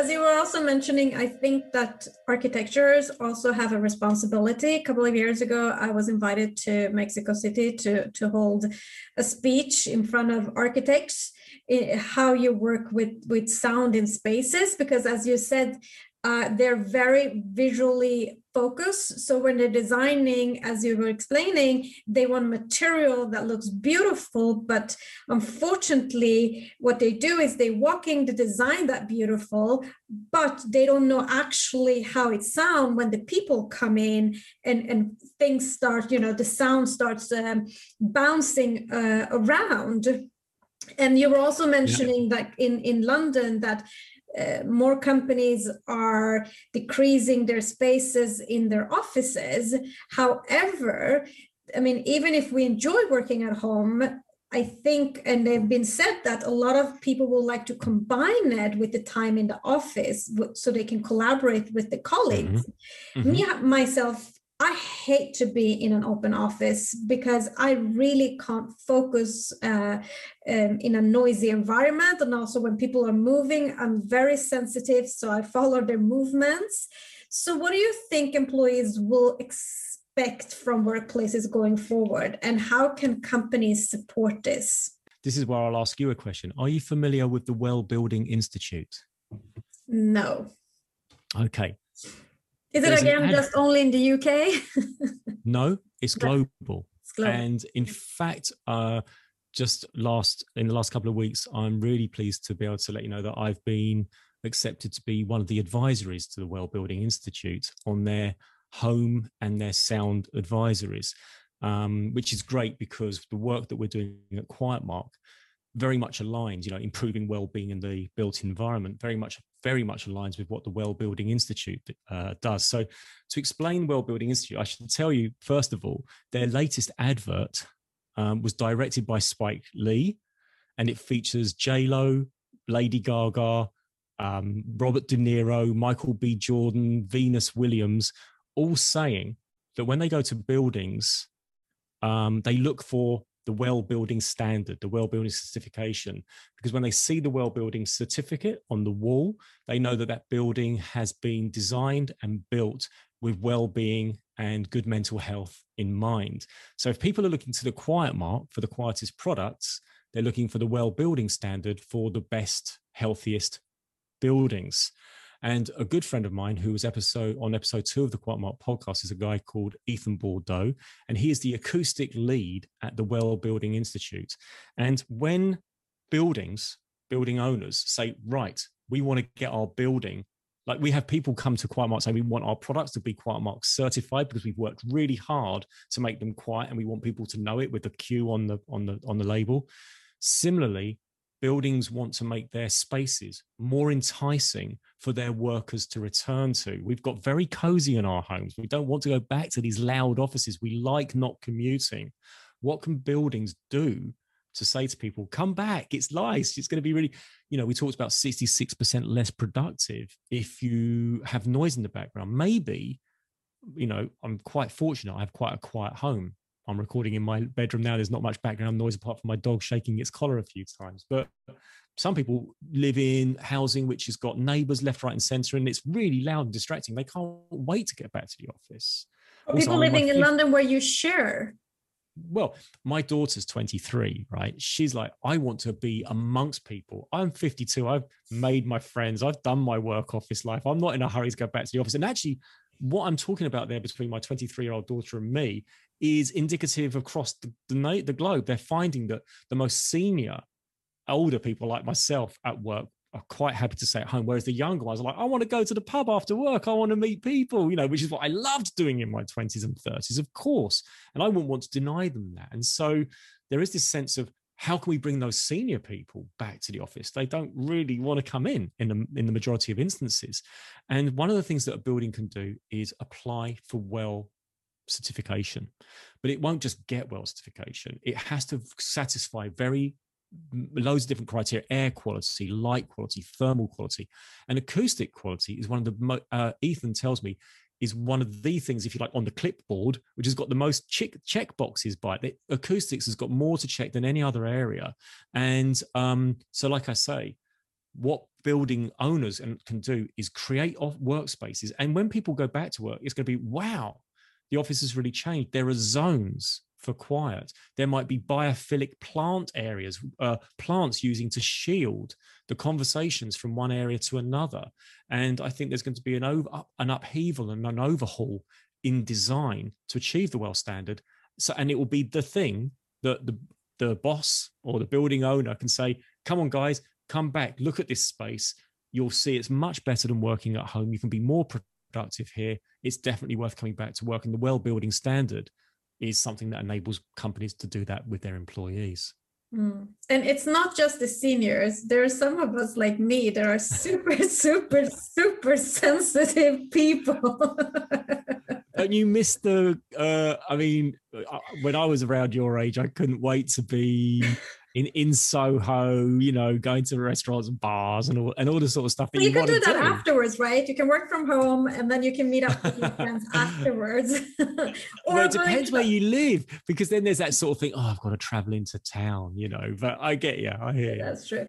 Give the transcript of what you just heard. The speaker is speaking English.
as you were also mentioning, I think that architectures also have a responsibility. A couple of years ago, I was invited to Mexico City to, to hold a speech in front of architects, eh, how you work with, with sound in spaces, because as you said, uh, they're very visually focused. So when they're designing, as you were explaining, they want material that looks beautiful. But unfortunately, what they do is they walking the design that beautiful, but they don't know actually how it sounds when the people come in and, and things start, you know, the sound starts um, bouncing uh, around. And you were also mentioning yeah. that in, in London that uh, more companies are decreasing their spaces in their offices. However, I mean, even if we enjoy working at home, I think, and they've been said that a lot of people will like to combine it with the time in the office so they can collaborate with the colleagues. Mm-hmm. Mm-hmm. Me, myself, I hate to be in an open office because I really can't focus uh, um, in a noisy environment. And also, when people are moving, I'm very sensitive, so I follow their movements. So, what do you think employees will expect from workplaces going forward? And how can companies support this? This is where I'll ask you a question. Are you familiar with the Well Building Institute? No. Okay. Is it again just only in the UK? no, it's global. it's global. And in fact, uh, just last in the last couple of weeks, I'm really pleased to be able to let you know that I've been accepted to be one of the advisories to the Well Building Institute on their home and their sound advisories, um, which is great because the work that we're doing at Quiet Mark very much aligns, you know, improving well-being in the built environment, very much, very much aligns with what the Well Building Institute uh, does. So, to explain Well Building Institute, I should tell you first of all, their latest advert um, was directed by Spike Lee, and it features J Lo, Lady Gaga, um, Robert De Niro, Michael B. Jordan, Venus Williams, all saying that when they go to buildings, um, they look for the well building standard, the well building certification. Because when they see the well building certificate on the wall, they know that that building has been designed and built with well being and good mental health in mind. So if people are looking to the quiet mark for the quietest products, they're looking for the well building standard for the best, healthiest buildings. And a good friend of mine who was episode on episode two of the Quiet Mark podcast is a guy called Ethan Bordeaux, and he is the acoustic lead at the Well Building Institute. And when buildings, building owners say, right, we want to get our building like we have people come to quiet mark saying we want our products to be quiet mark certified because we've worked really hard to make them quiet and we want people to know it with the q on the on the on the label similarly buildings want to make their spaces more enticing for their workers to return to. We've got very cozy in our homes. We don't want to go back to these loud offices. We like not commuting. What can buildings do to say to people, come back? It's nice. It's going to be really, you know, we talked about 66% less productive if you have noise in the background. Maybe, you know, I'm quite fortunate. I have quite a quiet home. I'm recording in my bedroom now. There's not much background noise apart from my dog shaking its collar a few times. But some people live in housing which has got neighbors left, right, and center, and it's really loud and distracting. They can't wait to get back to the office. people living in London where you share. Well, my daughter's 23, right? She's like, I want to be amongst people. I'm 52. I've made my friends. I've done my work office life. I'm not in a hurry to go back to the office. And actually, what I'm talking about there between my 23 year old daughter and me is indicative across the, the, the globe. They're finding that the most senior, older people like myself at work are quite happy to stay at home. Whereas the younger ones are like, I want to go to the pub after work. I want to meet people, you know, which is what I loved doing in my 20s and 30s, of course. And I wouldn't want to deny them that. And so there is this sense of how can we bring those senior people back to the office? They don't really want to come in in the, in the majority of instances. And one of the things that a building can do is apply for well certification. But it won't just get well certification. It has to satisfy very loads of different criteria air quality light quality thermal quality and acoustic quality is one of the uh, ethan tells me is one of the things if you like on the clipboard which has got the most check, check boxes by it the acoustics has got more to check than any other area and um, so like i say what building owners and can do is create off workspaces. And when people go back to work, it's going to be wow, the office has really changed. There are zones for quiet. There might be biophilic plant areas, uh, plants using to shield the conversations from one area to another. And I think there's going to be an over an upheaval and an overhaul in design to achieve the well standard. So, and it will be the thing that the the boss or the building owner can say, "Come on, guys, come back, look at this space. You'll see it's much better than working at home. You can be more productive here. It's definitely worth coming back to work. And the well building standard is something that enables companies to do that with their employees. Mm. And it's not just the seniors. There are some of us like me that are super, super, super sensitive people. and you miss the, uh, I mean, uh, when I was around your age, I couldn't wait to be in in Soho, you know, going to restaurants and bars and all and all the sort of stuff. That you, you can do that do. afterwards, right? You can work from home and then you can meet up with your friends afterwards. or well, it depends where you live, because then there's that sort of thing. Oh, I've got to travel into town, you know. But I get you. I hear you. That's true.